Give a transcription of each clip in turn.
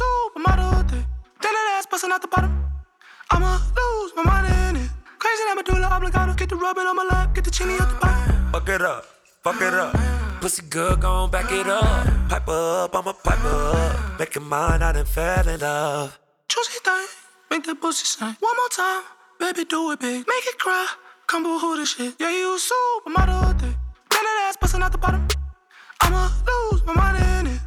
supermodel thing. Then that ass busting out the bottom. I'ma lose my mind in it. Crazy that medulla oblongata. Get the rubbing on my lap, get the chini out the bottom. Fuck it up, fuck it up. Pussy good, gon' back it up. Pipe up, I'ma pipe up. Make it mine, I done fell in love. Juicy thing, make that pussy sing. One more time, baby, do it big. Make it cry, come boo hoo this shit. Yeah, you supermodel thing. Then that ass busting out the bottom. I'ma lose my mind in it.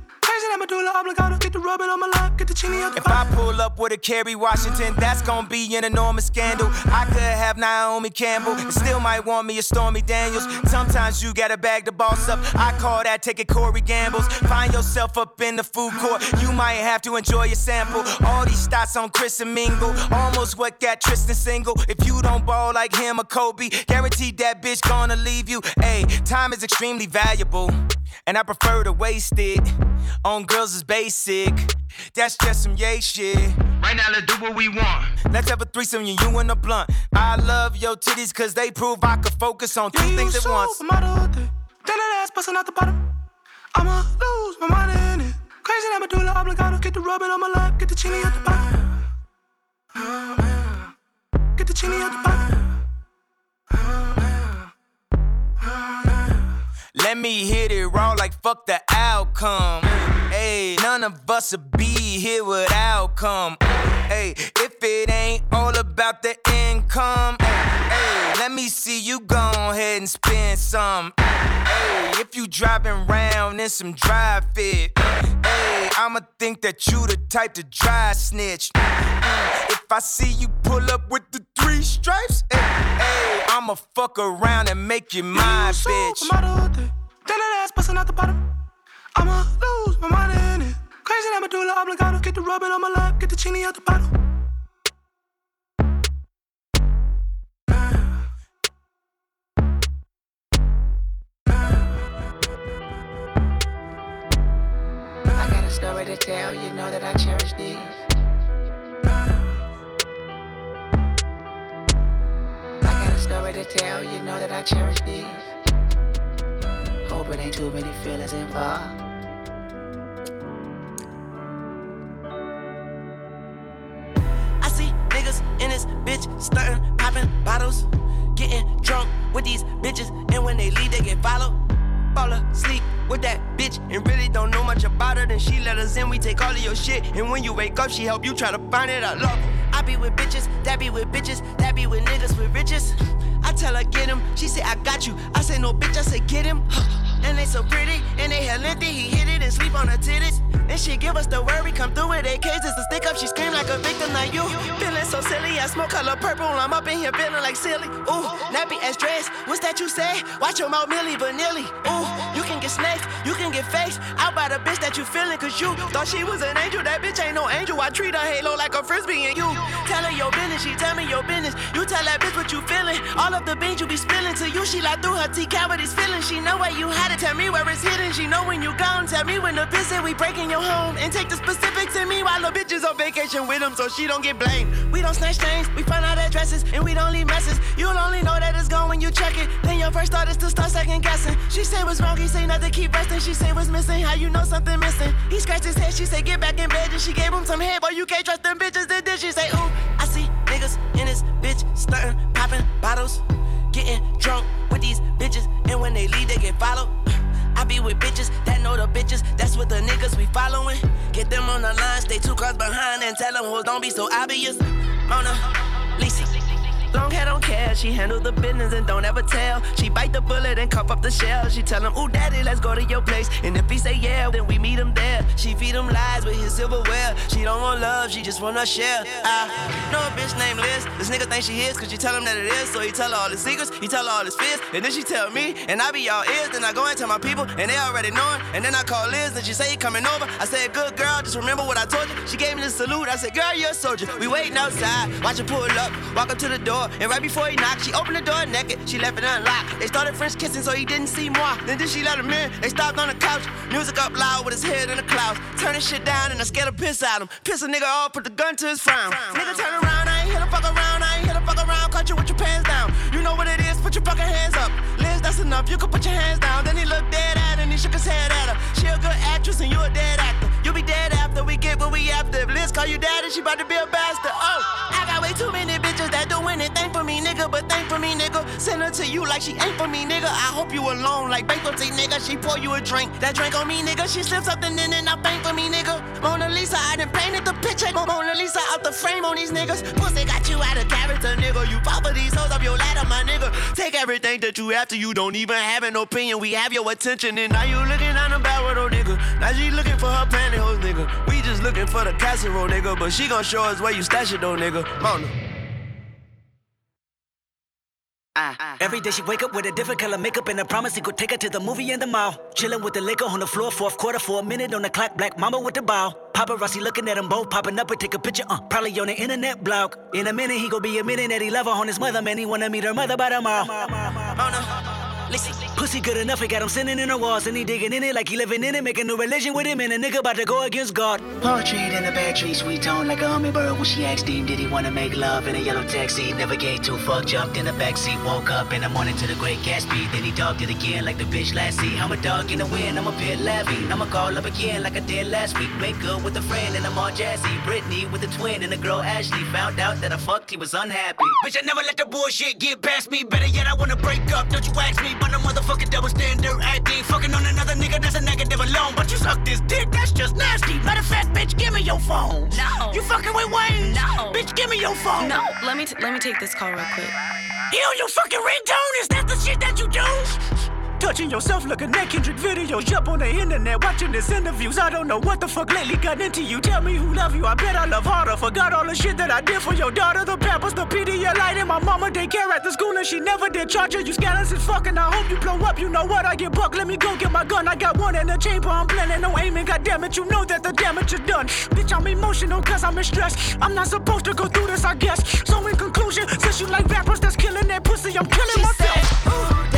Crazy that medulla oblongata. Get the rubbing on my lap, get the chini out the If I pull up with a Kerry Washington, that's gonna be an enormous scandal. I could have Naomi Campbell, and still might want me a Stormy Daniels. Sometimes you gotta bag the boss up. I call that taking Corey Gambles. Find yourself up in the food court, you might have to enjoy your sample. All these stats on Chris and Mingle, almost what got Tristan single. If you don't ball like him or Kobe, guaranteed that bitch gonna leave you. Hey, time is extremely valuable. And I prefer to waste it on girls is basic. That's just some yay shit. Right now, let's do what we want. Let's have a threesome, you, you and a blunt. I love your titties cause they prove I could focus on two Yeah, you things at once. supermodel thing. Then that ass busting out the bottom. I'ma lose my mind in it. Crazy that medulla oblongata. Get the rubbing on my lap, get the chini out the bottom. Get the chini out the bottom. Let me hit it raw like fuck the outcome. Hey, none of us would be here without come. Hey, if it ain't all about the income, hey, let me see you go ahead and spend some. Hey, if you driving round in some drive fit, hey, I'ma think that you the type to dry snitch. Mm, If I see you pull up with the three stripes, hey, I'ma fuck around and make you my bitch. Ass busting out the bottom. I'ma lose my mind in it. Crazy I'ma that medulla oblongata. Get the rubbing on my lap, get the chini out the bottle. I got a story to tell, you know that I cherish these. I got a story to tell, you know that I cherish these. It ain't too many feelings involved. I see niggas in this bitch stunting, popping bottles, getting drunk with these bitches, and when they leave, they get followed. Fall asleep with that bitch and really don't know much about her. Then she let us in, we take all of your shit. And when you wake up, she help you try to find it. I love her. I be with bitches, that be with bitches, that be with niggas with riches. I tell her get him, she say I got you. I say no bitch, I say get him. And they so pretty, and they hell lengthy. He hit it and sleep on her titties. And she give us the word, we come through with AKs. It's a stick up, she scream like a victim, like you. Feeling so silly, I smoke color purple. I'm up in here feeling like silly. Ooh, nappy ass dress. What's that you say? Watch your mouth, Milli Vanilli. Ooh, you can get snakes, you can get fakes. Out by the bitch that you feeling, cause you thought she was an angel. That bitch ain't no angel. I treat her halo like a frisbee, and you tell her your business. She tell me your business. You tell that bitch what you feeling. All of the beans you be spilling to you. She like through her T cavities feeling. She know where you had it. Tell me where it's hidden. She know when you gone. Tell me when the say we breaking your home. And take the specifics in me while the bitches on vacation with him so she don't get blamed. We don't snatch chains. We find out addresses and we don't leave messes. You'll only know that it's gone when you check it. Then your first thought is to start second guessing. She say what's wrong. He say nothing. Keep resting. She say what's missing. How you know something missing? He scratched his head. She say get back in bed. And she gave him some head. Boy, you can't trust them bitches. And then she say ooh, I see niggas in this bitch stunting, popping bottles, getting drunk with these bitches, and when they leave, they get followed. I be with bitches that know the bitches, that's what the niggas we following. Get them on the line, stay two cars behind, and tell them hoes don't be so obvious. Mona, Lisa. Long hair don't care, she handle the business and don't ever tell. She bite the bullet and cuff up the shell. She tell him, Ooh, daddy, let's go to your place. And if he say yeah, then we meet him there. She feed him lies with his silverware. She don't want love, she just wanna share. I know a bitch named Liz. This nigga think she his, cause she tell him that it is. So he tell her all his secrets, he tell her all his fears. And then she tell me, and I be all ears. Then I go and tell my people, and they already know it. And then I call Liz, and she say he coming over. I said, Good girl, just remember what I told you. She gave me the salute. I said, Girl, you're a soldier. We waiting outside, watch her pull up, walk up to the door, and right before he knocked, she opened the door naked. She left it unlocked. They started French kissing, so he didn't see more. Then did she let him in? They stopped on the couch, music up loud with his head in the clouds. Turning shit down, and I scared to piss at him. Piss a nigga off, put the gun to his frown. Nigga turn around, I ain't here to fuck around, I ain't here to fuck around. Caught you with your pants down. You know what it is, put your fucking hands up. Liz, that's enough, you can put your hands down. Then he looked dead at her, and he shook his head at her. She a good actress, and you a dead actor. You be dead after we get what we after. Liz call you daddy, she about to be a bastard. Oh, I got way too many bitches that do anything for me, nigga. But thank for me, nigga. Send her to you like she ain't for me, nigga. I hope you alone, like bankruptcy, nigga. She pour you a drink, that drink on me, nigga. She slips something in and I bank for me, nigga. Mona Lisa, I done painted the picture. Mona Lisa out the frame on these niggas. Pussy got you out of character, nigga. You for these hoes up your ladder, my nigga. Take everything that you to, you don't even have an opinion. We have your attention, and now you looking on the barrel, though, nigga. Now she looking for her pantyhose, nigga. We just looking for the casserole, nigga. But she gon' show us where you stash it, though, nigga. Mona. Every day she wake up with a different color makeup and a promise he could take her to the movie in the mall. Chilling with the liquor on the floor, fourth quarter for a minute on the clock. Black mama with the ball. Paparazzi looking at them both, popping up and take a picture. Uh, probably on the internet blog. In a minute he gon' be admitting that he love her on his mother. Man, he wanna meet her mother by tomorrow. Listen, pussy good enough, he got him sitting in the walls and he digging in it like he living in it, making a religion with him and a nigga about to go against God. Poetry in a bad tree, sweet tone like a hummingbird. When she asked him, did he wanna make love in a yellow taxi? Never gave two fuck, jumped in the backseat, woke up in the morning to the great Gatsby. Then he dogged it again like the bitch last see. I'm a dog in the wind, I'm a pit laughing. I'ma call up again like I did last week. Make good with a friend and I'm all jazzy. Brittany with a twin and a girl Ashley. Found out that I fucked, he was unhappy. Bitch, I never let the bullshit get past me. Better yet, I wanna break up. Don't you ask me, but no motherfucking double standard acting. Fucking on another nigga, that's a negative alone. But you suck this dick, that's just nasty. Matter of fact, bitch, give me your phone. No. You fucking with Wayne? No. Bitch, give me your phone. No, let me t- let me take this call real quick. You on fucking ringtone? Is that the shit that you do? Touching yourself, looking at Kendrick videos, up on the internet, watching his interviews. I don't know what the fuck lately got into you. Tell me who love you, I bet I love harder. Forgot all the shit that I did for your daughter, the pampers, the Pedialyte, and my mama daycare at the school, and she never did charge her. You scandalous as fucking. I hope you blow up. You know what? I get buck. Let me go get my gun. I got one in the chamber. I'm planning no aiming. God damn it, you know that the damage is done. Bitch, I'm emotional cause I'm in stress. I'm not supposed to go through this, I guess. So in conclusion, since you like rappers that's killing that pussy, I'm killing myself. Ooh,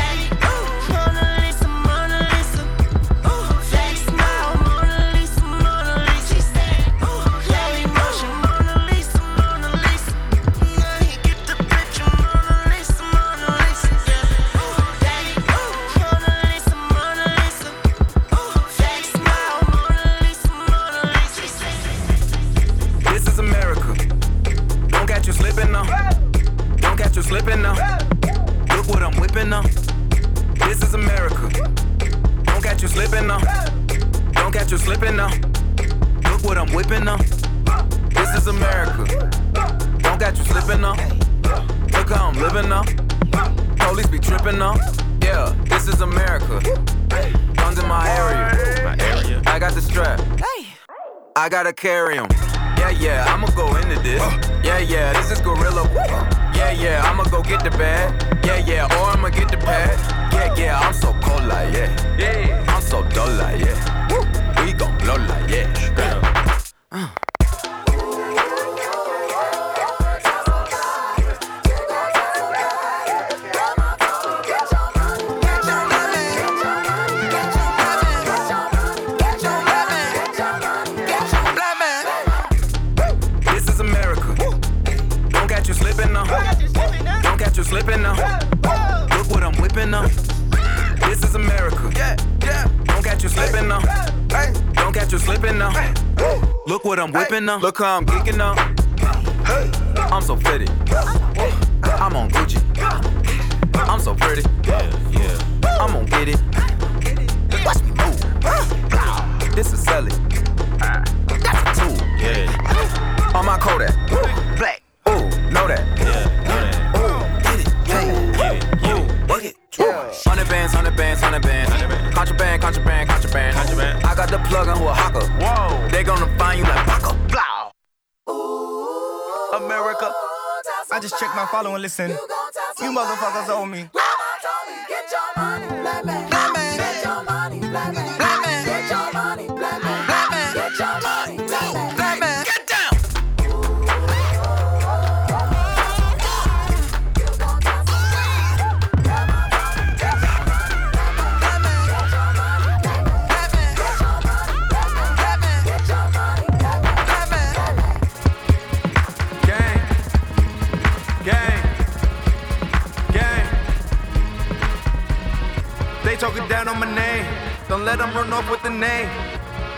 Don't catch you slipping now. Look what I'm whipping now. This is America. Don't catch you slipping now. Look how I'm living now. Police be tripping now. Yeah, this is America. Guns in my area. My area. I got the strap. I gotta carry 'em. Yeah, yeah, I'ma go into this. Yeah, yeah, this is Gorilla. Yeah, yeah, I'ma go get the bag. Yeah, yeah, or I'ma get the pad. Yeah, yeah, I'm so cold like yeah. Yeah, I'm so dull like yeah. Look how I'm geeking listen.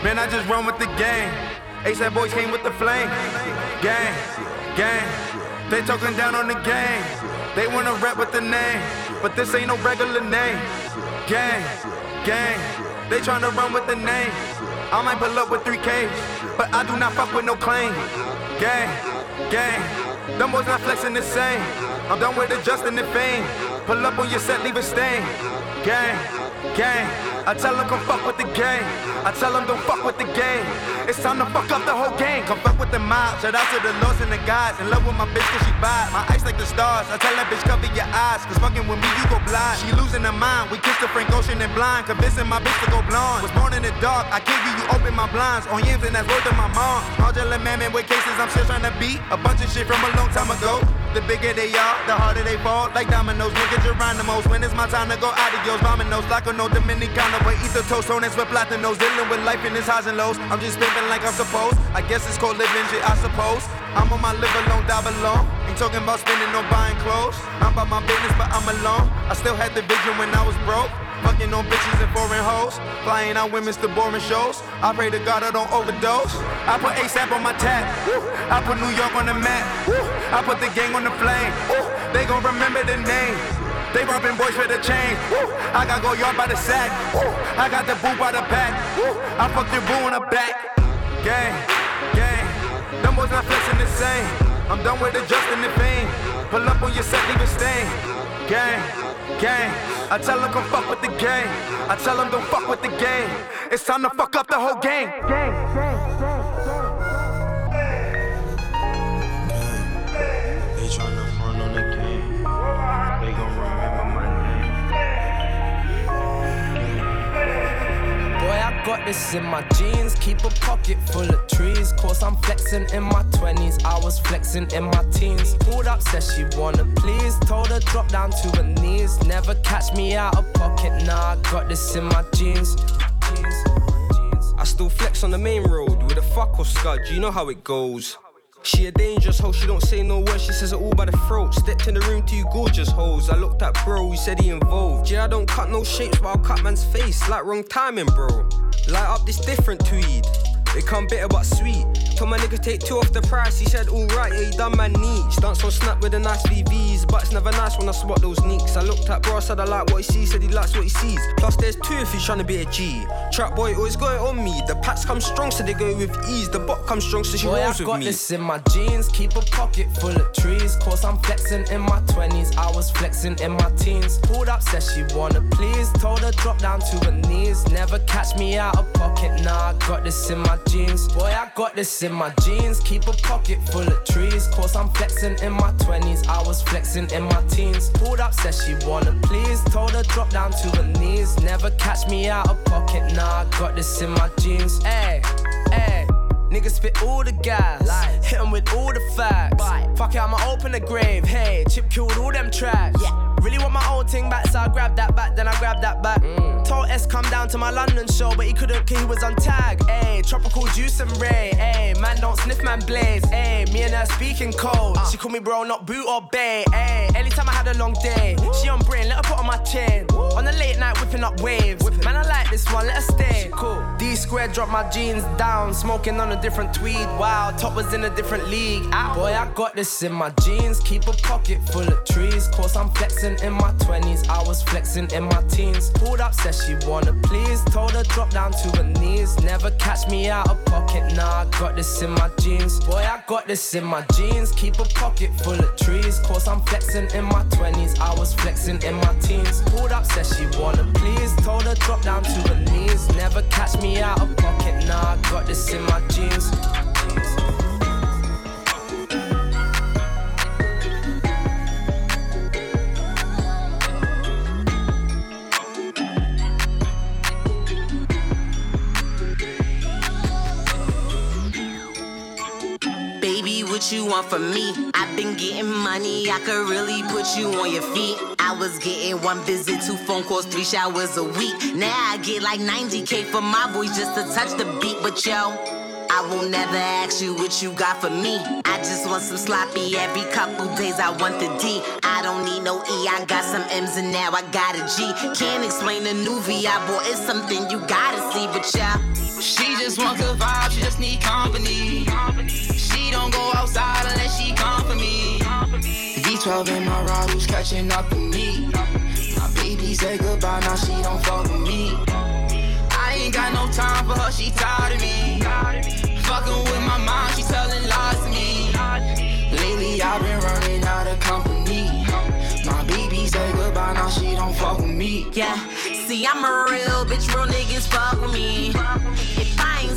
Man, I just run with the game. ASAP boys came with the flame. Gang, gang. They talking down on the game. They wanna rap with the name, but this ain't no regular name. Gang, gang. They tryna run with the name. I might pull up with 3K, but I do not fuck with no claim. Gang, gang. Them boys not flexing the same. I'm done with adjusting the fame. Pull up on your set, leave a stain. Gang, gang. I tell them come fuck with the game. I tell them don't fuck with the game. It's time to fuck up the whole gang. Come fuck with the mob. Shout out to the lords and the gods. In love with my bitch cause she bad. My eyes like the stars. I tell that bitch cover your eyes. Cause fucking with me you go blind. She losing her mind. We kissed the Frank Ocean and blind. Convincing my bitch to go blonde. Was born in the dark. I give you, you open my blinds. On yams and that's word to my mom. Angela Mammon with cases I'm still trying to beat. A bunch of shit from a long time ago. The bigger they are, the harder they fall. Like dominoes, nigga Geronimo's. When it's my time to go adios, vominos. Like a no Dominicano, but eat the toast, on with platinos. Dealing with life in its highs and lows. I'm just living like I'm supposed. I guess it's called living I suppose. I'm on my live alone, die alone. Ain't talking about spending or buying clothes. I'm about my business, but I'm alone. I still had the vision when I was broke. Fucking on bitches and foreign hoes. Flying out women's to boring shows. I pray to God I don't overdose. I put ASAP on my tab. I put New York on the map. I put the gang on the flame. They gon' remember the name. They robbing boys for the chain. I got go yard by the sack. I got the boo by the pack. I fucked your boo in the back. Gang, gang. Them boys not flexing the same. I'm done with adjusting the fame. Pull up on your set, leave a stain. Gang, gang. I tell them come fuck with the game. I tell them don't fuck with the game. It's time to fuck up the whole gang. Gang, gang, gang, got this in my jeans. Keep a pocket full of trees. Cause I'm flexing in my 20s. I was flexing in my teens. Pulled up, said she wanna please. Told her drop down to her knees. Never catch me out of pocket. Nah, I got this in my jeans. I still flex on the main road with a fuck or scud. You know how it goes. She a dangerous hoe, she don't say no words, she says it all by the throat. Stepped in the room, two gorgeous hoes. I looked at bro, he said he involved. Yeah, I don't cut no shapes, but I'll cut man's face. Like wrong timing, bro. Light up this different tweed. It come bitter but sweet. Told my nigga take two off the price. He said, alright, yeah, he done my neat. Dance on snap with the nice VVs, but it's never nice when I spot those neeks. I looked at bro, said I like what he sees, said he likes what he sees. Plus, there's two if he's trying to be a G. Trap boy always got it on me. The packs come strong, so they go with ease. The bot comes strong, so she Boy, rolls I with got me. this in my jeans. Keep a pocket full of trees. Cause I'm flexing in my 20s. I was flexing in my teens. Pulled up, said she wanna please. Told her drop down to her knees. Never catch me out of pocket. Nah, I got this in my jeans. Boy, I got this in my jeans. Keep a pocket full of trees. Cause I'm flexing in my 20s. I was flexing in my teens. Pulled up, said she wanna please. Told her drop down to her knees. Never catch me out of pocket. Nah, I got this in my jeans. Hey, hey. Niggas spit all the gas, hit 'em with all the facts. Fuck it, I'ma open the grave. Hey, Chip killed all them tracks. Really want my old thing back, so I grabbed that back, then I grabbed that back. Mm. Told S come down to my London show, but he couldn't, cause he was on tag. Tropical juice and ray. Ayy, man don't sniff, man blaze. Ayy, me and her speaking cold. She call me bro, not boot or bay. Ayy, anytime I had a long day, she on brain, let her put on my chain. On the late night, whipping up waves. Man, I like this one, let her stay. Cool. D square drop my jeans down, smoking on a different tweed. Wow, top was in a different league. Ow. Boy, I got this in my jeans. Keep a pocket full of trees. Course, I'm flexing in my 20s. I was flexing in my teens. Pulled up, said she wanna please. Told her drop down to her knees. Never catch me out of pocket. Nah, I got this in my jeans. Boy, I got this in my jeans. Keep a pocket full of trees. Cause I'm flexing in my 20s. I was flexing in my teens. Pulled up, said she wanna please. Told her drop down to her knees. Never catch me out of pocket. Nah, I got this in my jeans. Baby, what you want from me? I've been getting money, I could really put you on your feet. I was getting one visit, two phone calls, three showers a week. Now I get like 90k for my voice just to touch the beat, but yo. I will never ask you what you got for me. I just want some sloppy every couple days. I want the D. I don't need no E, I got some M's and now I got a G. Can't explain the new V I bought, it's something you gotta see, but yeah. She just want good vibes, she just need company. V12 in my ride, who's catching up with me? My baby said goodbye, now she don't fuck with me. I ain't got no time for her, she tired of me. Fucking with my mom, she telling lies to me. Lately I've been running out of company. My baby said goodbye, now she don't fuck with me. Yeah, see, I'm a real bitch, real niggas fuck with me.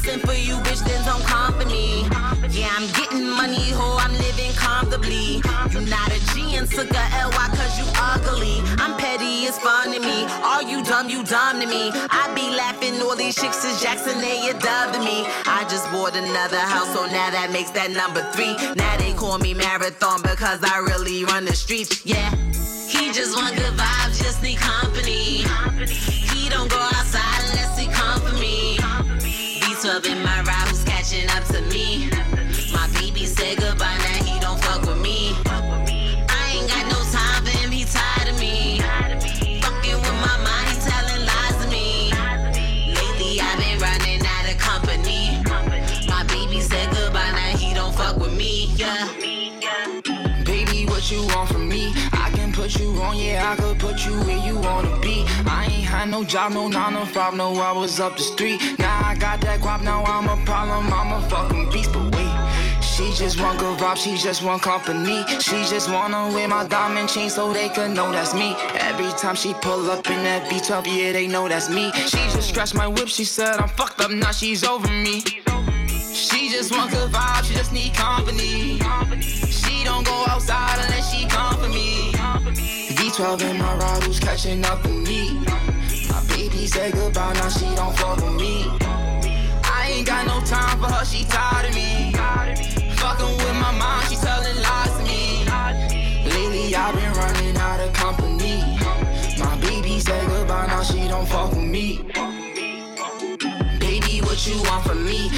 I for you, bitch, then don't come for me. Yeah, I'm getting money, ho, I'm living comfortably. You're not a G and took a LY cause you ugly. I'm petty, it's fun to me. All you dumb, you dumb to me. I be laughing, all these chicks is Jackson, they a dub to me. I just bought another house, so now that makes that number three. Now they call me Marathon because I really run the streets, yeah. He just want good vibes, just need company. He don't go catching up to me? My baby said goodbye, now he don't fuck with me. I ain't got no time for him, he tired of me. Fucking with my mind, he telling lies to me. Lately I've been running out of company. My baby said goodbye, now he don't fuck with me, yeah. Baby, what you want from you yeah, I could put you where you wanna be. I ain't had no job, no 9 to 5, no, I was up the street. Now I got that guap, now I'm a problem, I'm a fucking beast, but wait. She just want good vibes, she just want company. She just wanna wear my diamond chain so they could know that's me. Every time she pull up in that V12, yeah, they know that's me. She just scratched my whip, she said I'm fucked up, now she's over me. She just want good vibes, she just need company. She don't go outside unless she come for me. V12 in my ride, who's catching up with me? My baby said goodbye, now she don't fuck with me. I ain't got no time for her, she tired of me. Fucking with my mom, she telling lies to me. Lately I've been running out of company. My baby said goodbye, now she don't fuck with me. Baby, what you want from me?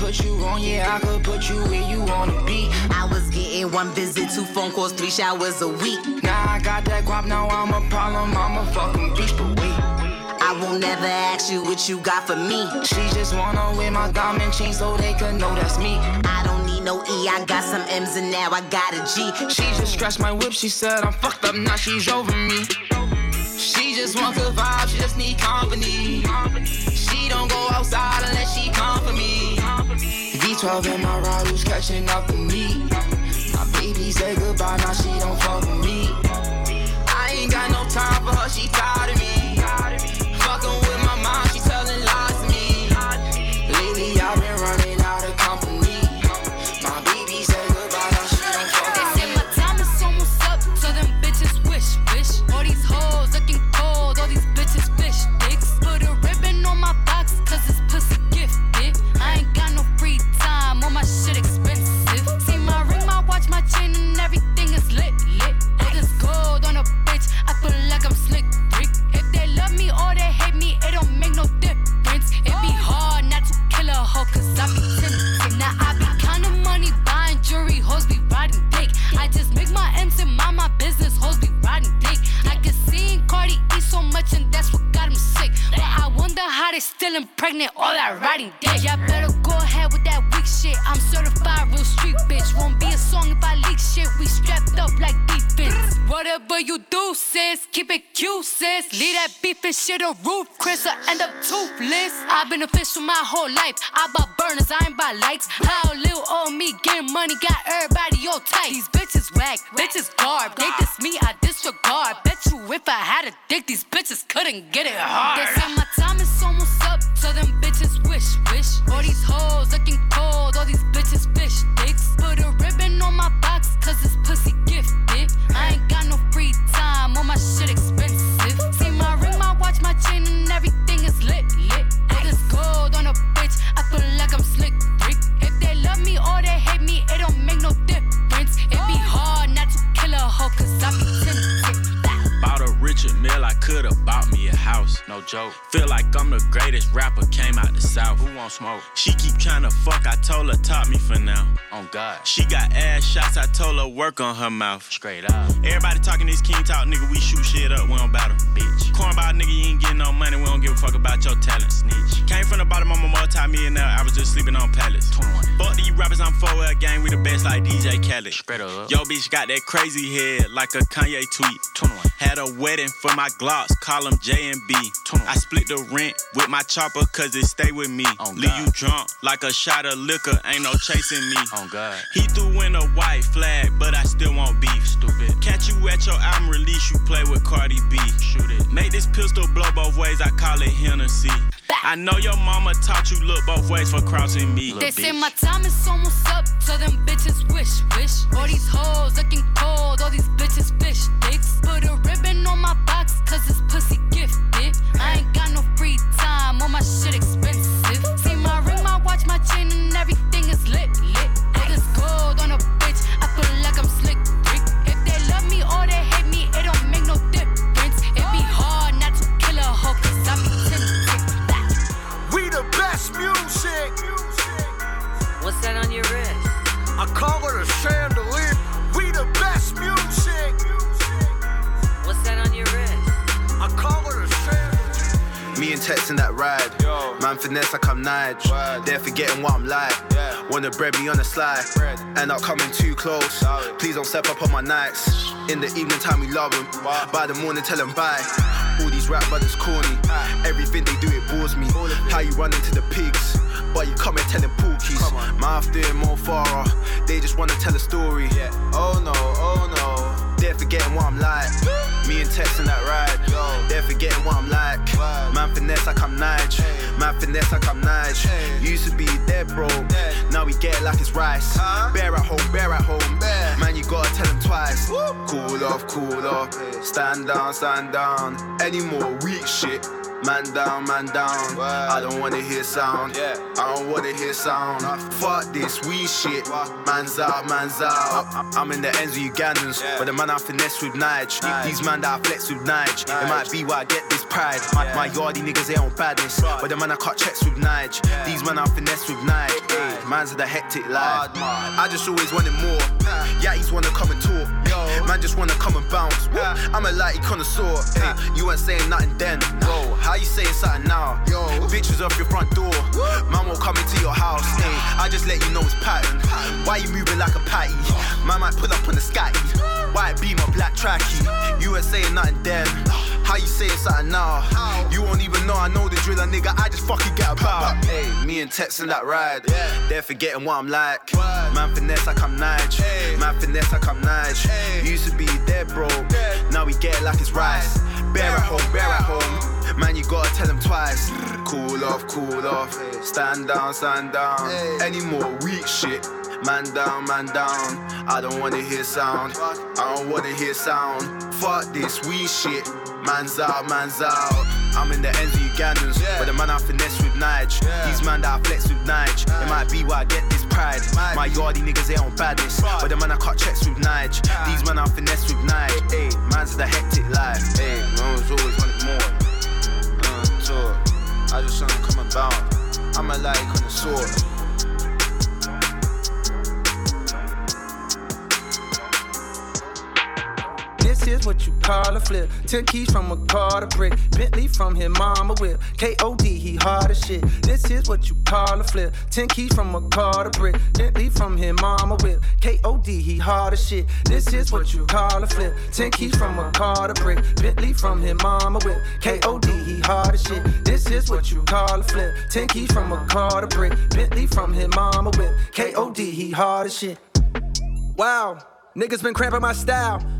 Can put you on, yeah, I could put you where you wanna be. I was getting one visit, two phone calls, three showers a week. Now I got that guap, now I'm a problem, I'm a fucking beast, but wait. I won't never ask you what you got for me. She just wanna wear my diamond chain so they could know that's me. I don't need no E, I got some M's and now I got a G. She just scratched my whip, she said I'm fucked up, now she's over me. She just want good vibes, she just need company. She don't go outside unless she come for me. V12 in my ride, who's catching up with me? My baby said goodbye, now she don't fuck with me. I ain't got no time for her, she tired of me. Still impregnate all that riding dick. Y'all better go ahead Whatever you do, sis, keep it cute, sis. Leave that beef and shit on roof, Chris, or end up toothless. I've been official my whole life. I bought burners, I ain't buy lights. How little old me getting money got everybody all tight. These bitches whack, bitches garb. They diss me, I disregard. Bet you if I had a dick, these bitches couldn't get it hard. They say my time is almost up, so them bitches wish, wish. All these hoes looking cold, all these bitches fish dicks. Put a ribbon on my box, cause it's pussy gifted. I ain't got no time, all my shit expensive. See my ring, my watch, my chain, and everything is lit, lit. All this gold on a bitch, I feel like I'm slick, Rick. If they love me or they hate me, it don't make no difference. It be oh. hard not to kill a hoe, cause I be tempted. Richard Mille, I could've bought me a house. No joke. Feel like I'm the greatest rapper, came out the south. Who want smoke? She keep trying to fuck, I told her top me for now. On God. She got ass shots, I told her work on her mouth. Straight up. Everybody talking this king talk, nigga, we shoot shit up, we don't battle. Bitch. Cornball nigga, you ain't getting no money, we don't give a fuck about your talent. Snitch. Came from the bottom, I'm a multi-millionaire, I was just sleeping on pallets. 21. Fuck these rappers, I'm 4L gang, we the best like DJ Khaled. Straight up. Yo bitch got that crazy head like a Kanye tweet. 21. Had a wedding for my Glocks, call them Jay and Bey. 21. I split the rent with my chopper cause it stay with me. Oh, Leave you drunk like a shot of liquor, ain't no chasing me. Oh God. He threw in a white flag, but I still want beef. Stupid. Catch you at your album release, you play with Cardi B. Shoot it. Make this pistol blow both ways, I call it Hennessy. I know your mama taught you look both ways for crossing me. They say my time is almost up, so them bitches wish, wish. All these hoes looking cold, all these bitches fish dicks. Put a ribbon on my box, cause it's pussy gifted. I ain't got no free time, all my shit expensive. See my ring, my watch, my chain, and everything is lit, lit. All this gold on a bitch, I feel like I'm slick, Rick. If they love me or they hate me, it don't make no difference. It be hard not to kill a hoe, cause I be tempted. We the best music. What's that on your wrist? I call it a chandelier. Me and Tex in that ride. Man, finesse like I'm Nige. They're forgetting what I'm like. Wanna bread me on the slide. End up coming too close. Please don't step up on my nights. In the evening time, we love them. By the morning, tell them bye. All these rap brothers corny. Everything they do, it bores me. How you run into the pigs, but you come and telling pookies. Mouth doing more far. They just wanna tell a story. Oh no, oh no. They're forgetting what I'm like. Me and Tex in that ride. They're forgetting what I'm like. Man finesse like I'm Nige. Man finesse like I'm Nige. Used to be dead broke. Now we get it like it's rice. Bear at home, bear at home. Man, you gotta tell them twice. Cool off, cool off. Stand down, stand down. Any more weak shit. Man down, man down. I don't wanna hear sound. Yeah. I don't wanna hear sound. Fuck this weed shit. Man's out, man's out. I'm in the ends with Ugandans, but the man I finesse with Nige. These man that I flex with Nige. It might be why I get this pride. My, my yardie niggas they on badness, but the man I cut checks with Nige. These man I finesse with Nige. Ay, man's had a hectic life. I just always wanted more. Yeah, he's wanna come and talk. Man just wanna come and bounce. I'm a lighty connoisseur. Ay, you weren't saying nothing then. Whoa, how you saying something now? Yo, bitches off your front door. Man won't come into your house. Ay, I just let you know it's pattern. Why you moving like a patty? Man might pull up on the scatty. White beam or black tracky. You weren't saying nothing then. How you saying something now? You won't even know I know the driller, nigga. I just fucking get about. Hey, me and Tex in that ride. They're forgetting what I'm like. Man finesse like I'm Nige. Man finesse like I'm Nige. Used to be dead broke. Now we get it like it's rice. Bear at home, bear at home. Man, you gotta tell them twice. Cool off, cool off. Stand down, stand down. Any more weak shit. Man down, man down. I don't wanna hear sound. I don't wanna hear sound. Fuck this weed shit. Man's out, man's out. I'm in the ends of Ugandans, but the man I finesse with Nige. These man that I flex with Nige. It might be why I get this pride. My yardie niggas they on badness, but the man I cut checks with Nige. These man I finesse with Nige. Hey, man's the hectic life. Hey, man was always wanted more. Uh, talk. I just want to come about. I'm a light the This is what you call a flip. Ten keys from a car to brick. Bentley from his mama whip. K.O.D. he hard as shit. This is what you call a flip. Ten keys from a car to brick. Bentley from his mama whip. K.O.D. he hard as shit. This is what you call a flip. Ten keys from a car to brick. Bentley from his mama whip. K.O.D. he hard as shit. This is what you call a flip. Ten keys from a car to brick. Bentley from his mama whip. K.O.D. he hard as shit. Wow, niggas been cramping my style.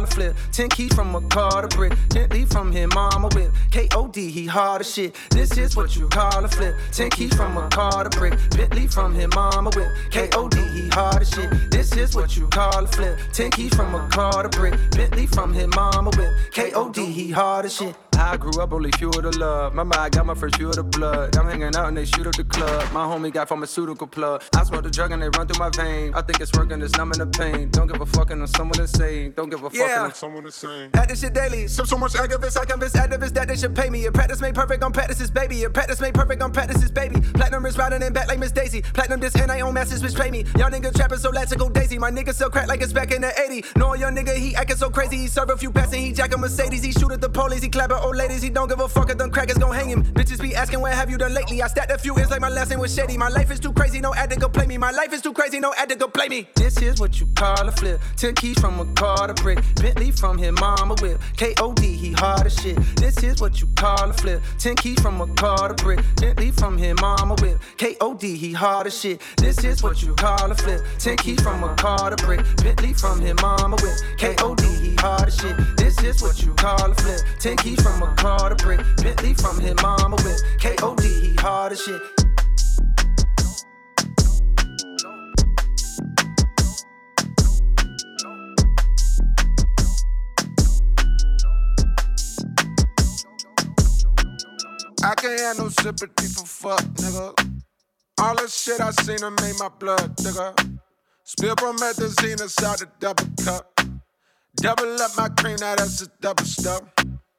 call a flip. Ten keys from a car to brick. Bentley from him, mama whip. K.O.D. He hard as shit. This is what you call a flip. Ten keys from a car to brick. Bentley from him, mama whip. K.O.D. He hard as shit. This is what you call a flip. Ten keys from a car to brick. Bentley from him, mama whip. K.O.D. He hard as shit. I grew up only fuel to love. My mind got my first fuel to blood. I'm hanging out and they shoot up the club. My homie got pharmaceutical plug. I smoke the drug and they run through my vein. I think it's working, it's numbing the pain. Don't give a fuck and I'm someone insane. Don't give a fuck Yeah. And I'm someone insane. At this shit daily. So, so much activists, I convince activists that they should pay me. If practice made perfect, I'm practice's baby. If practice made perfect, I'm practice's baby. Platinum is riding in back like Miss Daisy. Platinum this and I own masses which pay me. Y'all niggas trapping so let's go daisy. My nigga sell crack like it's back in the 80. No, young nigga, he acting so crazy. He serve a few packs and he jack a Mercedes. He shoot at the police, he clap at old ladies. He don't give a fuck if them crackers gon' hang him. Bitches be asking, what have you done lately? I stacked a few ends like my last name was Shady. My life is too crazy, no addict go play me. My life is too crazy, no addict go play me. This is what you call a flip. Ten keys from a car to brick. Bentley from his mama whip. K.O.D. He hard as shit. This is what you call a flip. Ten keys from a car to brick. Bentley from his mama whip. K.O.D. He hard as shit. This is what you call a flip. Ten keys from a car to brick. Bentley from his mama whip. K.O.D. He hard as shit. This is what you call a flip. Ten keys from a car to brick. Bentley from his mama whip. K.O.D. He hard as shit. I can't have no sympathy for fuck, nigga. All the shit I seen done made my blood, nigga. Spill promethazine inside the double cup. Double up my cream, now that's a double stuff.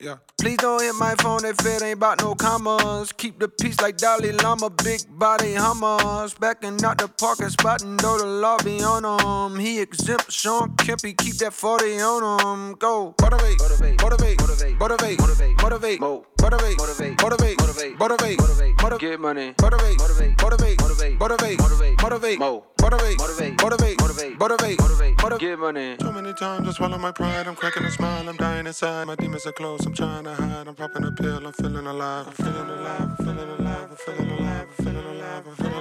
Yeah. Please don't hit my phone if it ain't about no commas. Keep the peace like Dalai Lama, big body hummers. Backing out the parking spot and though the law be on him. He exempt Shawn Kempy, keep that 40 on him. Go. Motivate, motivate, motivate, motivate, motivate, motivate, motivate, motivate, motivate, motivate, motivate, motivate, motivate, motivate, get money, motivate, motivate, motivate, motivate, motivate, motivate, motivate, mo, motivate, motivate, motivate, motivate, motivate, motivate, motivate, get money. Too many times I swallow my pride. I'm cracking a smile. I'm dying inside. My demons are close. I'm trying to hide. I'm popping a pill. I'm feeling alive. I'm feeling alive. I'm feeling alive. I'm feeling alive. I'm feeling alive. I'm feeling alive.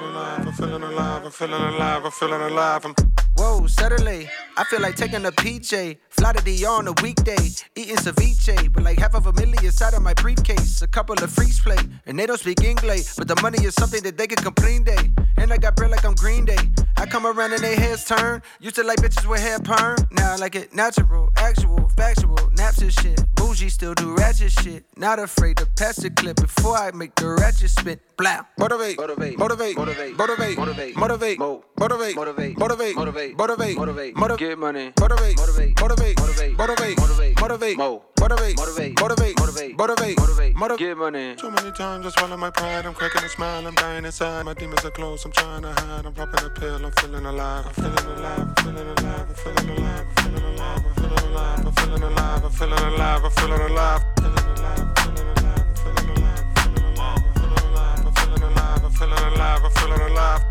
I'm feeling alive. I'm feeling alive. I'm feeling alive. I'm Whoa, suddenly, I feel like taking a PJ. Fly to DR on a weekday, eating ceviche. With like half of a million inside of my briefcase. A couple of freaks play, and they don't speak English. But the money is something that they can complain day. And I got bread like I'm Green Day. I come around and they heads turn. Used to like bitches with hair perm. Now I like it natural, actual, factual, naps and shit. Bougie still do ratchet shit. Not afraid to pass the clip before I make the ratchet spit. Blah. Motivate, motivate, motivate, motivate, motivate, motivate, motivate, motivate, motivate, motivate, motivate, motivate, motivate, motivate, get money. motivate, motivate, motivate, motivate, motivate, motivate, motivate, mo, motivate, motivate, motivate, motivate, motivate, motivate, motivate, get money. Too many times I swallow my pride. I'm cracking a smile. I'm dying inside. My demons are close. I'm trying to hide. I'm popping a pill. I'm feeling alive. I'm feeling alive. I'm feeling alive. I'm feeling alive. I'm feeling alive. I'm feeling alive. I'm feeling alive. I'm feeling alive. I'm feeling alive. I'm feeling alive. I'm feeling alive.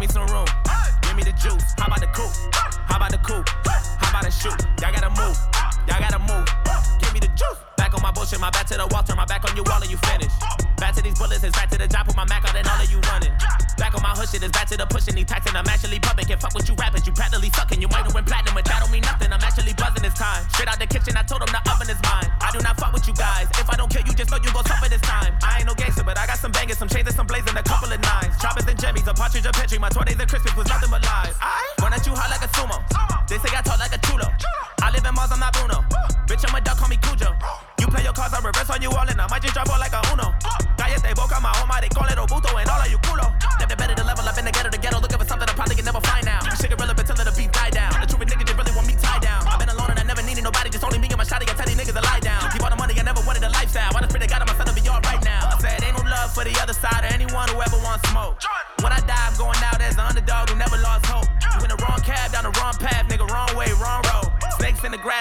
Give me some room. Give me the juice. How about the coupe? How about the coupe? How about the shoot? Y'all gotta move. Y'all gotta move. Give me the juice. Back on my bullshit, my back to the wall, turn my back on you all and you finish. Back to these bullets, it's back to the job, put my Mac out and all of you running. Back on my hood shit, it's back to the pushing, these and I'm actually pumping. Can't fuck with you rappers, you practically sucking. You might went platinum, but that don't mean nothing. I'm actually buzzing this time. Straight out the kitchen, I told him the oven is mine. I do not fuck with you guys. If I don't kill you, just know you gon' suffer this time. I ain't no gangster, but I got some bangers, some chains some blazing, a couple of nines. Choppers and jimmies, a partridge, a petri. My 20s and Christmas was nothing but lies. I Run at you hard like a sumo. They say I talk like a chulo. I live in Mars, I'm not Bruno. Bitch, I'm a duck, call me Cujo. You play your cards, I reverse on you all, and I might just drop out like a Uno. Cállate boca, my home, they call it Obuto, and all of you culo.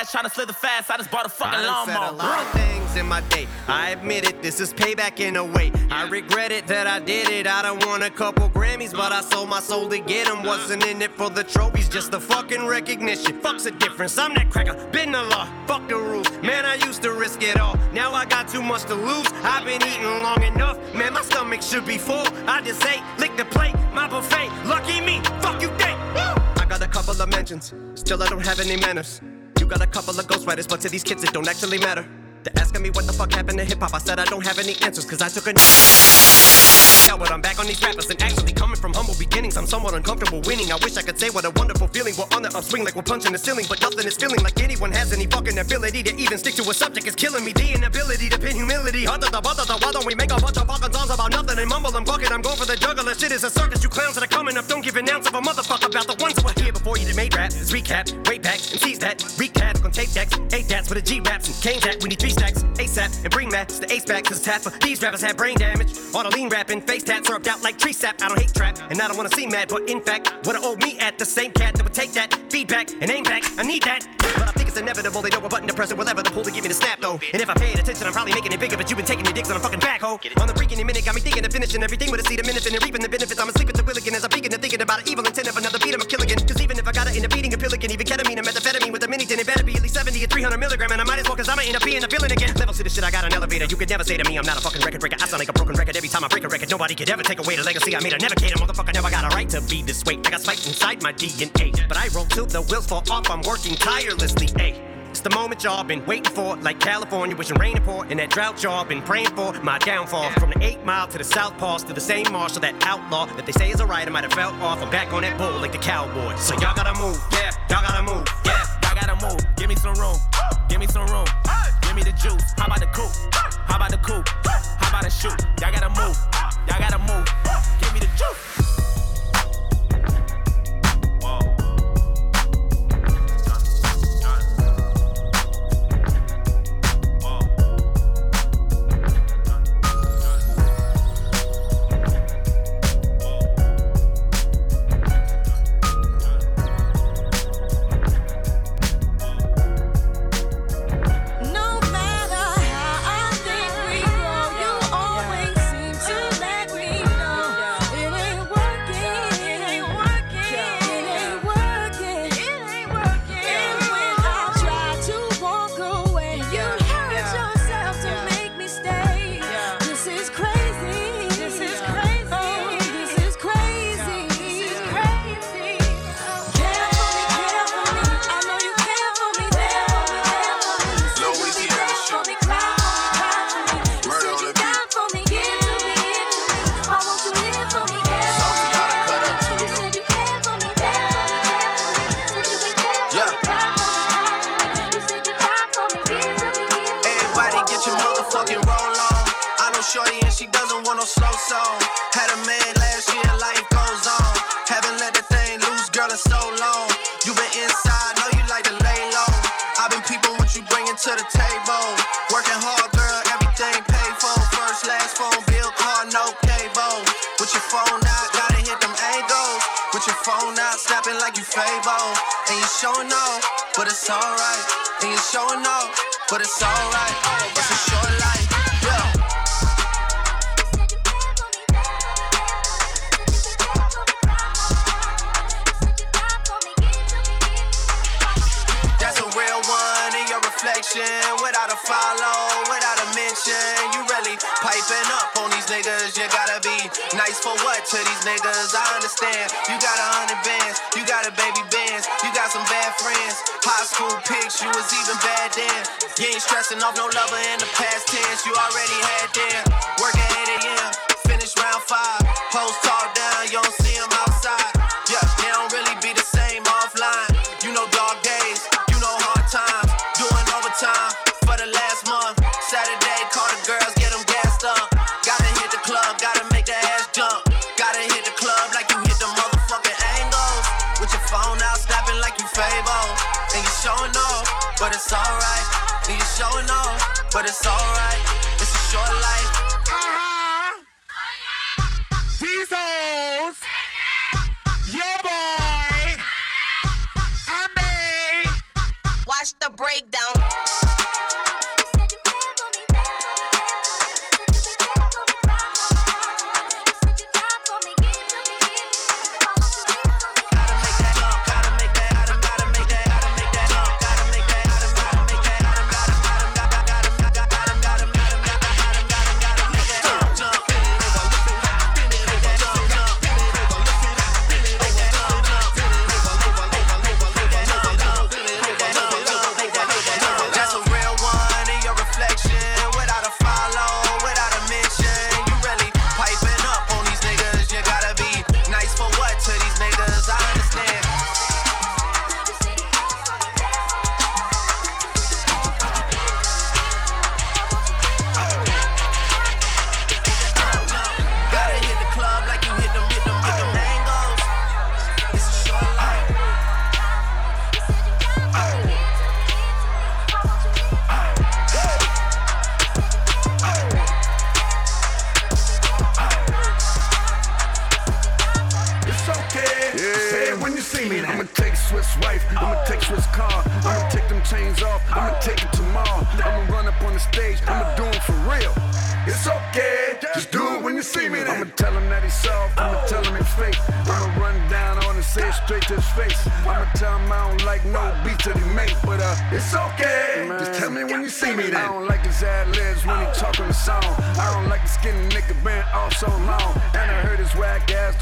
Trying to slither fast. I just bought a fucking I done said a lot of things in my day. I admit it, this is payback in a way. I regret it that I did it. I done won a couple Grammys, but I sold my soul to get them. Wasn't in it for the trophies, just the fucking recognition. Fuck's the difference. I'm that cracker, been the law. Fuck the rules. Man, I used to risk it all. Now I got too much to lose. I've been eating long enough. Man, my stomach should be full. I just ate, lick the plate, my buffet. Lucky me, fuck you, think. I got a couple of mentions, still I don't have any manners. Got a couple of ghostwriters, but to these kids it don't actually matter. They're asking me what the fuck happened to hip hop. I said I don't have any answers, cause I took a yeah, but I'm back on these rappers and actually coming from humble beginnings. I'm somewhat uncomfortable winning. I wish I could say what a wonderful feeling. We're on the upswing like we're punching the ceiling, but nothing is feeling like anyone has any fucking ability to even stick to a subject. is killing me. The inability to pin humility. Other the bother the why don't we make a bunch of fucking songs about nothing and mumble and bucket? I'm going for the juggler. Shit is a circus. You clowns that are coming up. Don't give an ounce of a motherfucker about the ones who were here before you that made rap. Recap, way back, and seize that. Recap on tape decks, eight dats for the G raps and cane jack. We need three stacks, ASAP, and bring. It's the ace back, cause it's half of these rappers have brain damage. All the lean rapping, face tats syrup out like tree sap. I don't hate trap, and I don't wanna see mad, but in fact, what I owe me at the same cat that would take that feedback and aim back. I need that. But I think it's inevitable. They know what button to press it, whatever the pull to give me the snap though. And if I paid attention, I'm probably making it bigger, but you've been taking your dicks on a fucking backhoe. On the freaking minute, got me thinking of finishing everything with a seed of minute and reaping the benefits. I'm asleep at the wheel again as I'm peeking and thinking about an evil intent of another beat. I'm a killigan. Cause even if I gotta end up eating a pill again, even ketamine and methamphetamine with a mini, then it better be at least 70 or 300 milligram. And to the shit, I got an elevator. You could never say to me, I'm not a fucking record breaker. I sound like a broken record every time I break a record. Nobody could ever take away the legacy I made. I never motherfucker. Never got a right to be this way. I got spiked inside my DNA. But I roll till the wheels fall off. I'm working tirelessly. Hey. It's the moment y'all been waiting for, like California, wishing rain and pour, and that drought y'all been praying for. My downfall from the eight mile to the south pass to the same marshal, that outlaw that they say is a. I might have fell off. I'm back on that bull like the cowboy. So y'all gotta move, yeah, y'all gotta move, yeah, y'all gotta move. Give me some room, give me some room, give me the juice. How about the coupe? How about the coupe? How about the shoot? Y'all gotta move, y'all gotta move. Give me the juice. These niggas? I understand. You got a hundred bands, you got a baby bands, you got some bad friends. High school pics, you was even bad then. You ain't stressing off no lover in the past tense. You already had them. Work at 8 a.m., finish round five. The breakdown.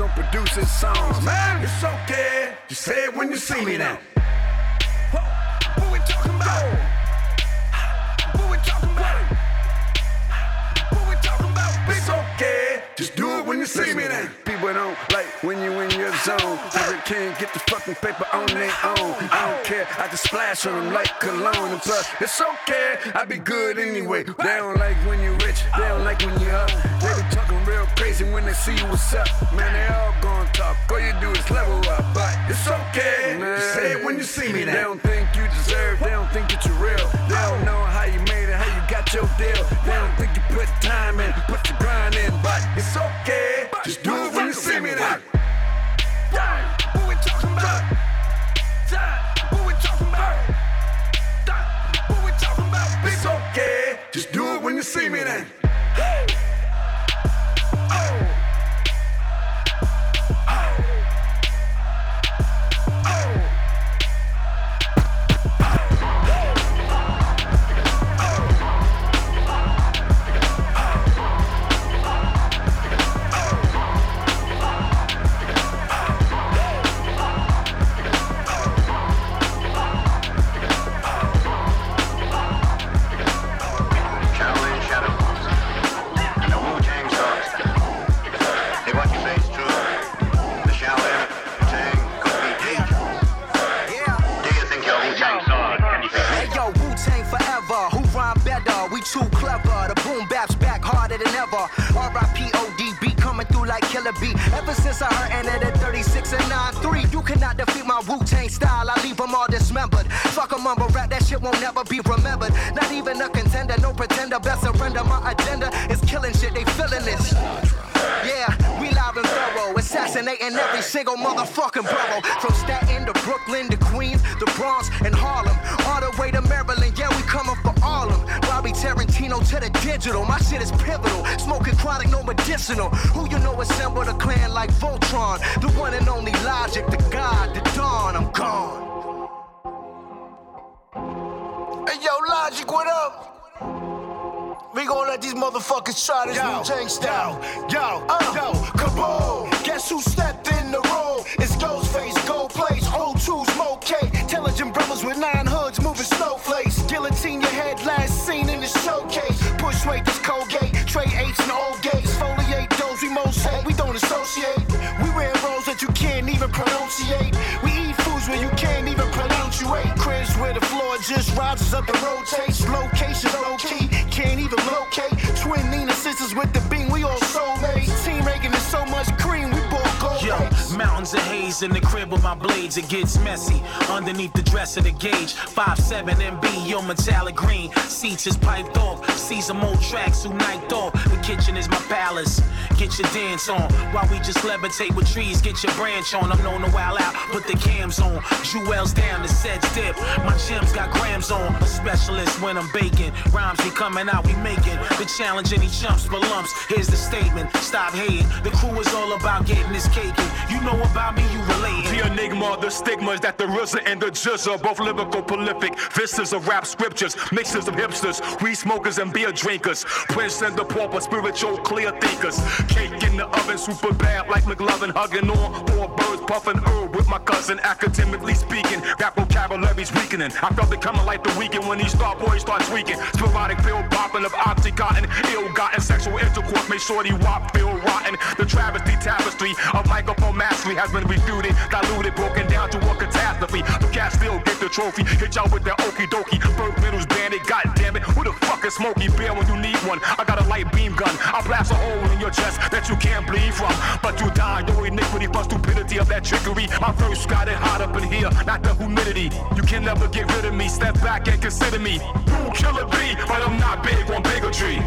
Whack ass don't produce his songs. Man, it's okay. Just say it when you see me now. What we talking about? See me now. People don't like when you in your zone. They can't get the fucking paper on their own. I don't care. I can splash on them like cologne. And plus, it's okay. I be good anyway. They don't like when you rich. They don't like when you up. They be talking real crazy when they see you what's up. Man, they all gonna talk. All you do is level up. But it's okay. Just say it when you see me now. They don't think you deserve. They don't think that you're real. They don't know how you made got your deal. They don't think you put time in, put your grind in. But it's okay. Just do it when you see me now. What we about? What we about? What we about? It's okay. Just do it when you see me then. Boom bap's back harder than ever. R.I.P. O.D.B. coming through like Killer B. Ever since I heard and at 36 and 9-3, you cannot defeat my Wu Tang style. I leave them all dismembered. Fuck a mumble rap, that shit won't never be remembered. Not even a contender, no pretender. Best surrender. My agenda is killing shit. They feeling this. Yeah, we live and thorough, assassinating every single motherfucking borough. From Staten to Brooklyn to Queens, the Bronx and Harlem, all the way to Maryland. Yeah, we coming for all of them. Bobby Tarantino to the digital, my shit is pivotal. Smoking chronic, no medicinal. Who you know assembled a clan like Voltron? The one and only Logic, the God, the Dawn. I'm gone. Hey, yo, Logic, what up? We gon' let these motherfuckers try this Wu Tang style. Yo, uh, yo, kaboom! Guess who stepped in the room? It's Ghostface, Gold Plates, O2, Smoke K. Intelligent brothers with nine hoods moving snowflakes. Guillotine your head, last seen in the showcase. Push weight, this Colgate. Trade eights and old gates. Foliate those we most hate. We don't associate. We wear roles that you can't even pronunciate. We where you can't even pronunciate. Cribs where the floor just rises up and rotates. Location low key, can't even locate. Twin Nina sisters with the beam, we all soulmates. Team Reagan is so much cream, we both gold. Yo, mountains of haze in the crib with my blades, it gets messy. Underneath the dress of the gauge, 5'7 MB, yo, metallic green. Seats is piped off, see some old tracks who night off. The kitchen is my palace. get your dance on. While we just levitate with trees, get your branch on. I'm known to wild out, put the cams on. Jewels down, the sets dip. My gems got grams on. A specialist when I'm baking. Rhymes be coming out, we making. The challenge any chumps for lumps. Here's the statement. Stop hating. The crew is all about getting this cake. You know about me, you relating. The enigma, the stigmas that the RZA and the GZA both lyrical prolific. Vistas of rap scriptures, mixes of hipsters, weed smokers and beer drinkers. Prince and the pauper, spiritual clear thinkers. Cake in the oven, super bad like McLovin, hugging on four birds, puffing herb with my cousin. Academically speaking, rap vocabulary's weakening. I felt it coming like the Weeknd when these star boys start tweaking. Sporadic pill popping of oxycontin, ill-gotten sexual intercourse made shorty wop feel rotten. The travesty tapestry of microphone mastery has been refuted, diluted, broken down to a catastrophe. The cat still get the trophy, hit y'all with that okie dokie. Bird middles bandit, god damn it. Who the fuck is Smokey Bear when you need one? I got a light beam gun, I blast a hole in your chest that you can't bleed from. But you die, your iniquity for stupidity of that trickery. My verse got it hot up in here, not the humidity. You can never get rid of me, step back and consider me. Rule killer B, but I'm not big on bigotry.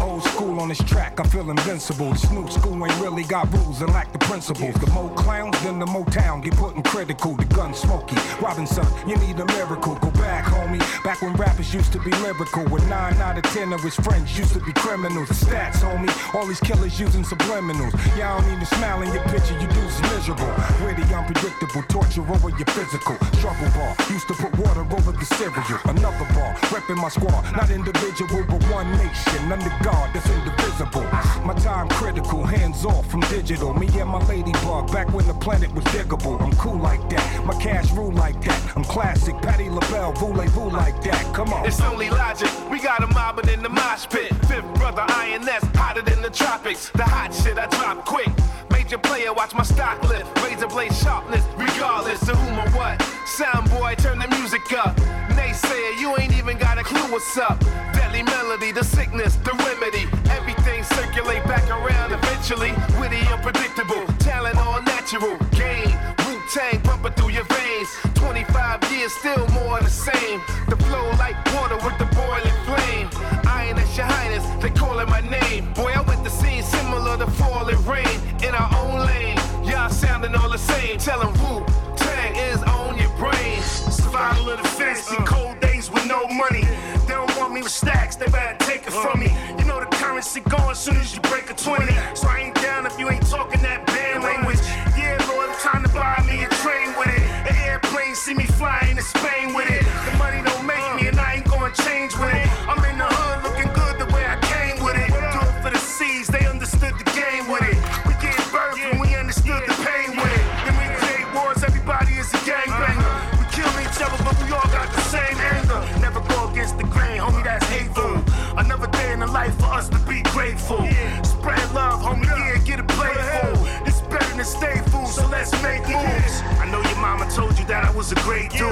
Old school on this track, I feel invincible. New school ain't really got rules and lack the principles. The more clowns, then the more town get put in critical. The gun Smokey. Robinson, you need a miracle. Go back, homie. Back when rappers used to be lyrical. With nine out of ten of his friends used to be criminals. The stats, homie. All these killers using subliminals. Y'all don't even smile in your picture, you dudes miserable. Witty, unpredictable, torture over your physical. Struggle bar, used to put water over the cereal. Another bar, repping my squad. Not individual, but one nation. Under God, that's indivisible. My time critical, hands off from digital. Me and my ladybug, back when the planet was diggable. I'm cool like that, my cash rule like that. I'm classic, Patti LaBelle, voulez-vous like that. Come on. It's only logic. We got a mobbing in the mosh pit. Fifth brother INS, hotter than the tropics. The hot shit I drop quick. Major player, watch my stock lift. Razor blade sharpness, regardless of whom or what. Sound boy, turn the music up. Naysayer, you ain't even got a clue what's up. Deadly melody, the sickness, the remedy. Everything circulate back around eventually. Witty, unpredictable, talent all natural. Game, Wu Tang pumping through your veins. 25 years, still more of the same. The flow like water with the boiling flame. Iron as your highness, they calling my name. Boy, I went to scene similar to falling rain in our own lane. Y'all sounding all the same. Tell 'em Wu Tang is on your brain. Survival of the fittest in uh. cold days with no money. They don't want me with stacks, they better take it from me. Uh. You know the currency going soon as you break a 20. So I ain't down if you ain't talking that band language. Yeah, Lord, I'm trying to buy me a train with it. An airplane see me flying to Spain with it. The money don't make me and I ain't gonna change with it. I'm in the hood looking good the way I came with it. Do it for the seas, they understood the game with it. We get birth and we understood the pain with it. Then we create wars, everybody is a gangbanger. We kill each other, but we all got the same anger. Never go against the grain, homie, that's hateful. Another day in the life for us to be grateful. Spread love, homie, yeah, get it playful. It's better than stay fool, so let's make moves. I know your mama told you that I was a great dude.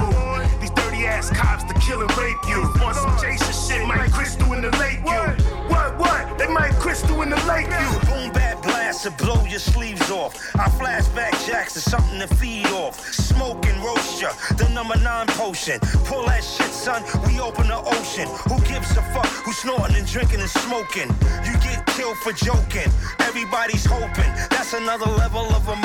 These dirty ass cops to kill and rape you. On some Jason shit, Mike Crystal in the lake you. What, what? They might Crystal in the lake you. Boom bap blast to blow your sleeves off. I flashback jacks to something to feed off. Smoke and roast ya, the number nine potion. Pull that shit, son. We open the ocean. Who gives a fuck? Who's snorting and drinking and smoking? You get killed for joking. Everybody's hoping. That's another level of emotion.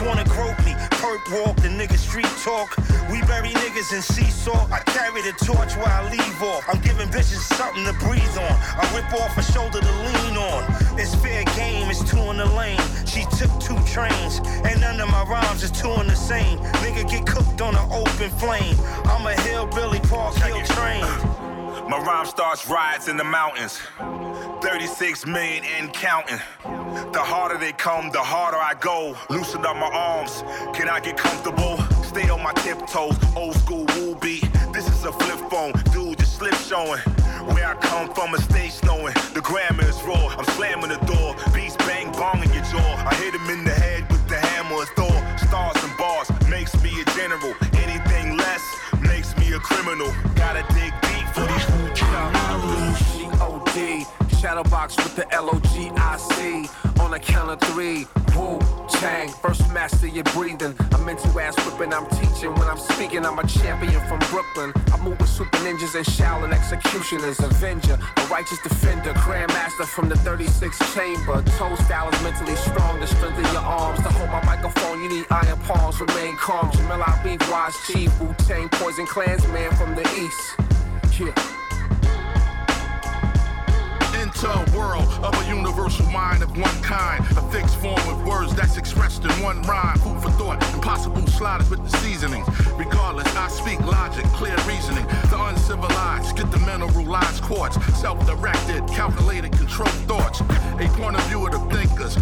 Wanna grope me. Perk walk, the nigga street talk. We bury niggas in seesaw. I carry the torch while I leave off. I'm giving bitches something to breathe on. I rip off a shoulder to lean on. It's fair game, it's two in the lane. She took two trains, and none of my rhymes is two in the same. Nigga get cooked on an open flame. I'm a hillbilly Park Hill train. My rhyme starts riots in the mountains. 36 million and counting. The harder they come, the harder I go. Loosen up my arms. Can I get comfortable? Stay on my tiptoes. Old school woo beat. This is a flip phone. Dude, just slip showing. Where I come from, a stage snowing. The grammar is raw. I'm slamming the door. Beats bang bong in your jaw. I hit him in the head with the hammer of Thor. Stars and bars makes me a general. Anything less makes me a criminal. Gotta dig these Shadowbox with the L O G I C. On a count of three. Wu Tang, first master your breathing. I'm into ass whipping, I'm teaching. When I'm speaking, I'm a champion from Brooklyn. I move with super ninjas and Shaolin executioners. Avenger, a righteous defender. Grandmaster from the 36th chamber. Toe style is mentally strong The strength strengthen your arms. To hold my microphone, you need iron palms. Remain calm. Jamel Beef, Wise Chief, Wu Tang, Poison Clansman from the east. Yeah into a world of a universal mind of one kind. A fixed form of words that's expressed in one rhyme. Food for thought, impossible sliders with the seasonings. Regardless, I speak logic, clear reasoning. The uncivilized get the mineralized quartz. Self directed, calculated, controlled thoughts. A point of view of the thinkers.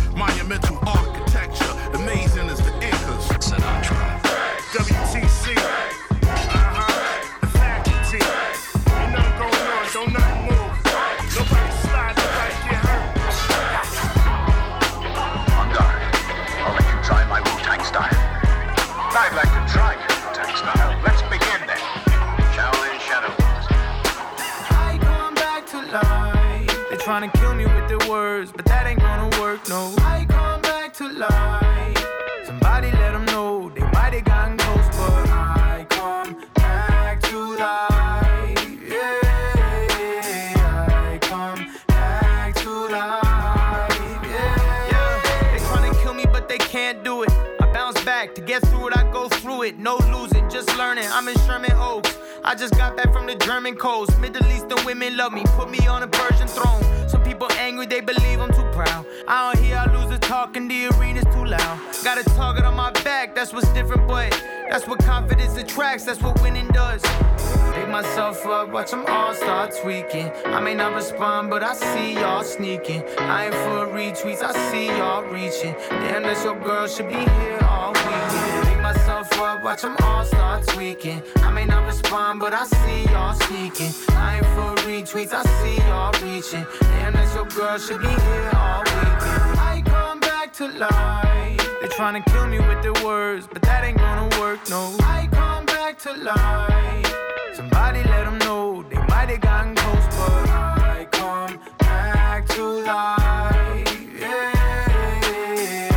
Tweaking. I may not respond, but I see y'all sneaking. I ain't for retweets, I see y'all reaching. Damn, that's your girl, should be here all weekend. Pick myself up, watch them all start tweaking. I may not respond, but I see y'all sneaking. I ain't for retweets, I see y'all reaching. Damn, that's your girl, should be here all weekend. I come back to life. They tryna kill me with their words, but that ain't gonna work, no. I come back to life. Somebody let them know they might have gotten close, but I come back to life. Yeah,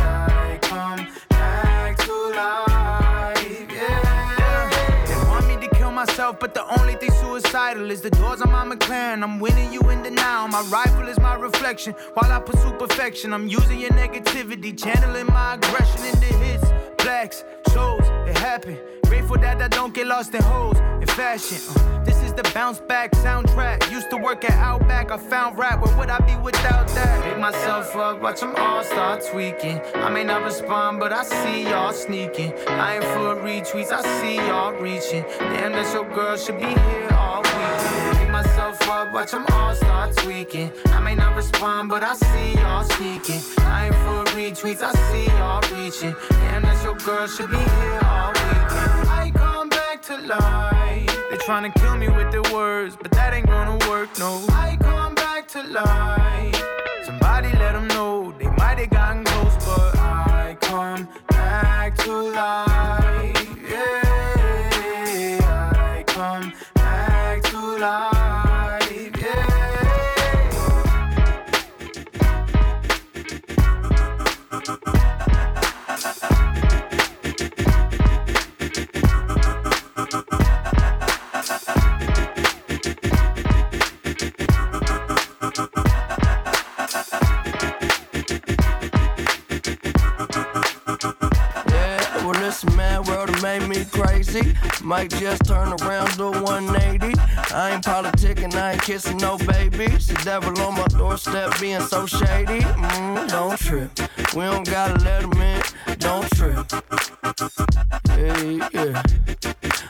I come back to life. Yeah. They want me to kill myself, but the only thing suicidal is the doors on my McLaren. I'm winning you in denial. My rifle is my reflection. While I pursue perfection, I'm using your negativity, channeling my aggression into hits. Blacks, shows, it happened. Grateful that I don't get lost in holes in fashion. Uh, this is the bounce back soundtrack. Used to work at Outback, I found rap. Where would I be without that? Pick myself up, watch them all start tweaking. I may not respond, but I see y'all sneaking. I ain't for retweets, I see y'all reaching. Damn, that's your girl, should be here all weekend. Pick myself up, watch them all start tweaking. I may not respond, but I see y'all sneaking. I ain't for retweets, I see y'all reaching. Damn, that's your girl, should be here all weekend. To. They tryna kill me with their words, but that ain't gonna work, no. I come back to life. Somebody let them know they might have gotten close, but I come back to life. Yeah, I come back to life. Crazy. Might just turn around do 180. I ain't politicking, I ain't kissing no babies. The devil on my doorstep being so shady. Mm, don't trip. We don't gotta let him in. Don't trip. Yeah, yeah.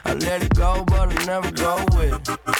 I let it go, but I never go with it.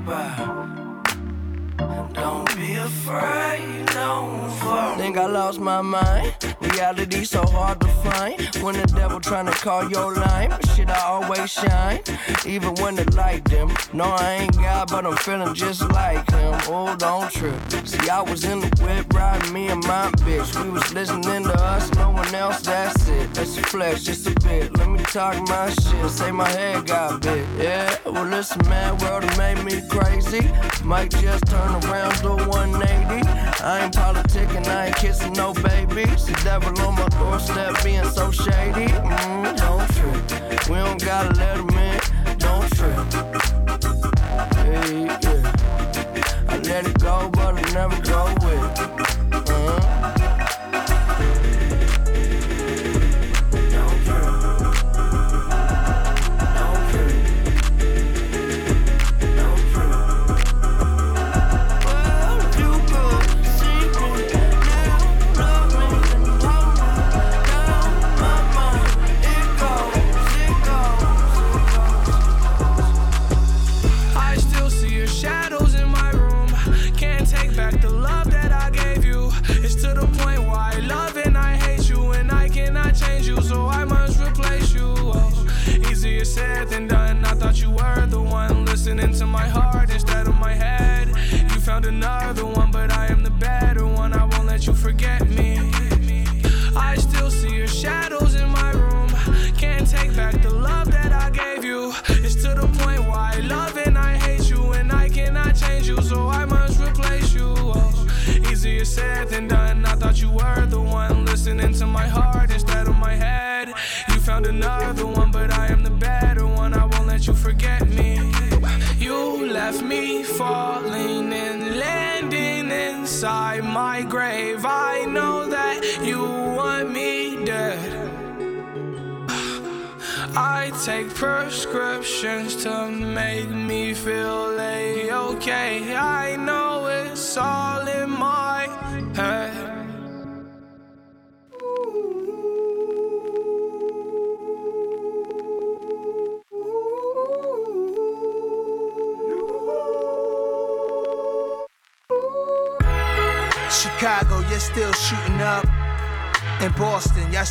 get by. Don't be afraid, don't fall. Think I lost my mind. Reality so hard to find. When the devil tryna call your line, but shit, I always shine. Even when the light dim. No, I ain't God, but I'm feeling just like him. Oh, don't trip. See, I was in the whip riding me and my bitch. We was listening to us, no one else, that's it. That's a flex, just a bit. Let me talk my shit. Say my head got big. Yeah, well, listen, man, world made me crazy. Might just turn around to 180. I ain't politicking, I ain't kissing no babies. The devil on my doorstep being so shady. Mm, don't trip. We don't gotta let him in. Don't trip.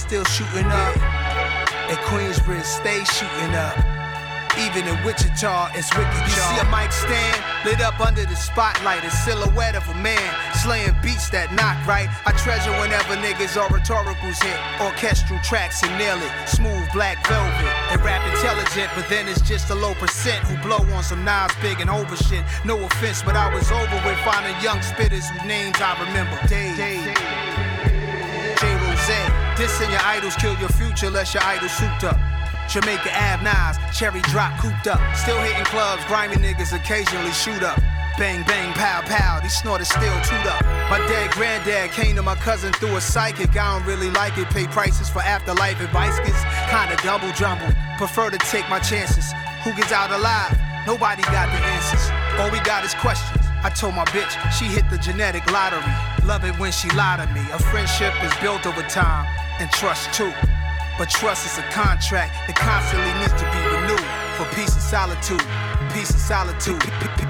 Still shooting up. In Queensbridge, stay shooting up. Even in Wichita, it's wicked. You see a mic stand lit up under the spotlight, a silhouette of a man slaying beats that knock right. I treasure whenever niggas or rhetoricals hit orchestral tracks and nail it. Smooth black velvet and rap intelligent, but then it's just a low percent who blow on some Nas big and over shit. No offense, but I was over with finding young spitters whose names I remember. Dave, J. Dissing your idols kill your future unless your idol souped up. Jamaica Ave Nas, cherry drop cooped up. Still hitting clubs, grimy niggas occasionally shoot up. Bang, bang, pow, pow, these snorters still toot up. My dead granddad came to my cousin through a psychic. I don't really like it. Pay prices for afterlife advice gets kinda double jumbled. Prefer to take my chances. Who gets out alive? Nobody got the answers. All we got is questions. I told my bitch she hit the genetic lottery. Love it when she lied to me. A friendship is built over time and trust too. But trust is a contract that constantly needs to be renewed for peace and solitude. Peace and solitude.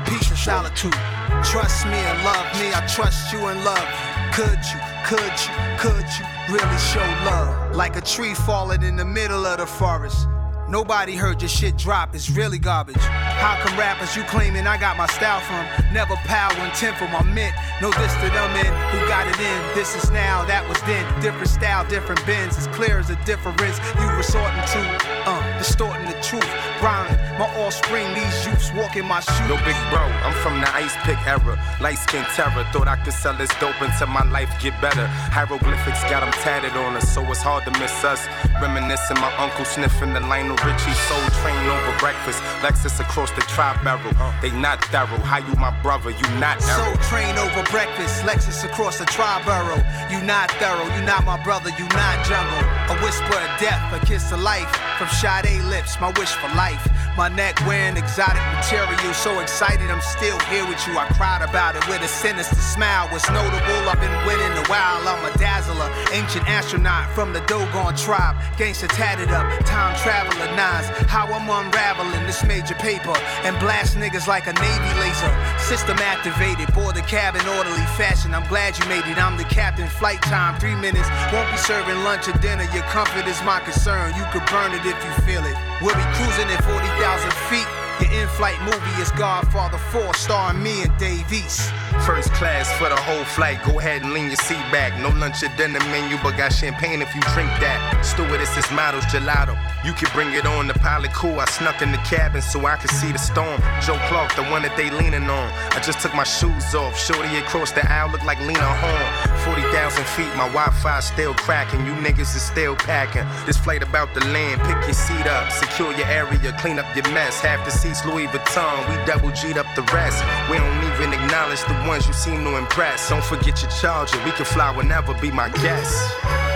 Peace and solitude. Trust me and love me. I trust you and love you. Could you, could you, could you really show love? Like a tree falling in the middle of the forest. Nobody heard your shit drop, it's really garbage. How come rappers you claiming I got my style from? Never power intent for my mint. No this to them in who got it in. This is now, that was then. Different style, different bends. As clear as the difference you resorting to. Uh, distorting the truth. Rhyming, my offspring, these youths walking my shoes. Yo, big bro, I'm from the ice pick era. Light skin terror. Thought I could sell this dope until my life get better. Hieroglyphics got them tatted on us, so it's hard to miss us. Reminiscing my uncle sniffing the Lionel Richie soul train over breakfast. Lexus across the tri barrel. They not thorough. How you my brother? You not Soul arrow. train over breakfast, Lexus across the tri-borough. You not thorough, you not my brother, you not jungle. A whisper of death, a kiss of life. From Sade lips, my wish for life. My neck wearing exotic material, so excited I'm still here with you. I cried about it with a sinister smile. What's notable, I've been winning a while. I'm a dazzler, ancient astronaut from the Dogon tribe. Gangsta tatted up, time traveler nines. How I'm unraveling this major paper and blast niggas like a navy laser. System activated, board the cabin orderly fashion. I'm glad you made it. I'm the captain. Flight time, three minutes. Won't be serving lunch or dinner. Your comfort is my concern. You could burn it if you feel it. We'll be cruising at 40,000 feet. Your in-flight movie is Godfather 4, starring me and Dave East. First class for the whole flight. Go ahead and lean your seat back. No lunch or dinner menu, but got champagne if you drink that. Stewardess is models gelato. You can bring it on. The pilot cool. I snuck in the cabin so I could see the storm. Joe Clark, the one that they leaning on. I just took my shoes off. Shorty across the aisle look like Lena Horne. 40,000 feet, my Wi-Fi still cracking. You niggas is still packing. This flight about the land. Pick your seat up, secure your area, clean up your mess. Half the seats Louis Vuitton. We double G'd up the rest. We don't even acknowledge the ones you seem to impress. Don't forget your charger. We can fly whenever. Be my guest.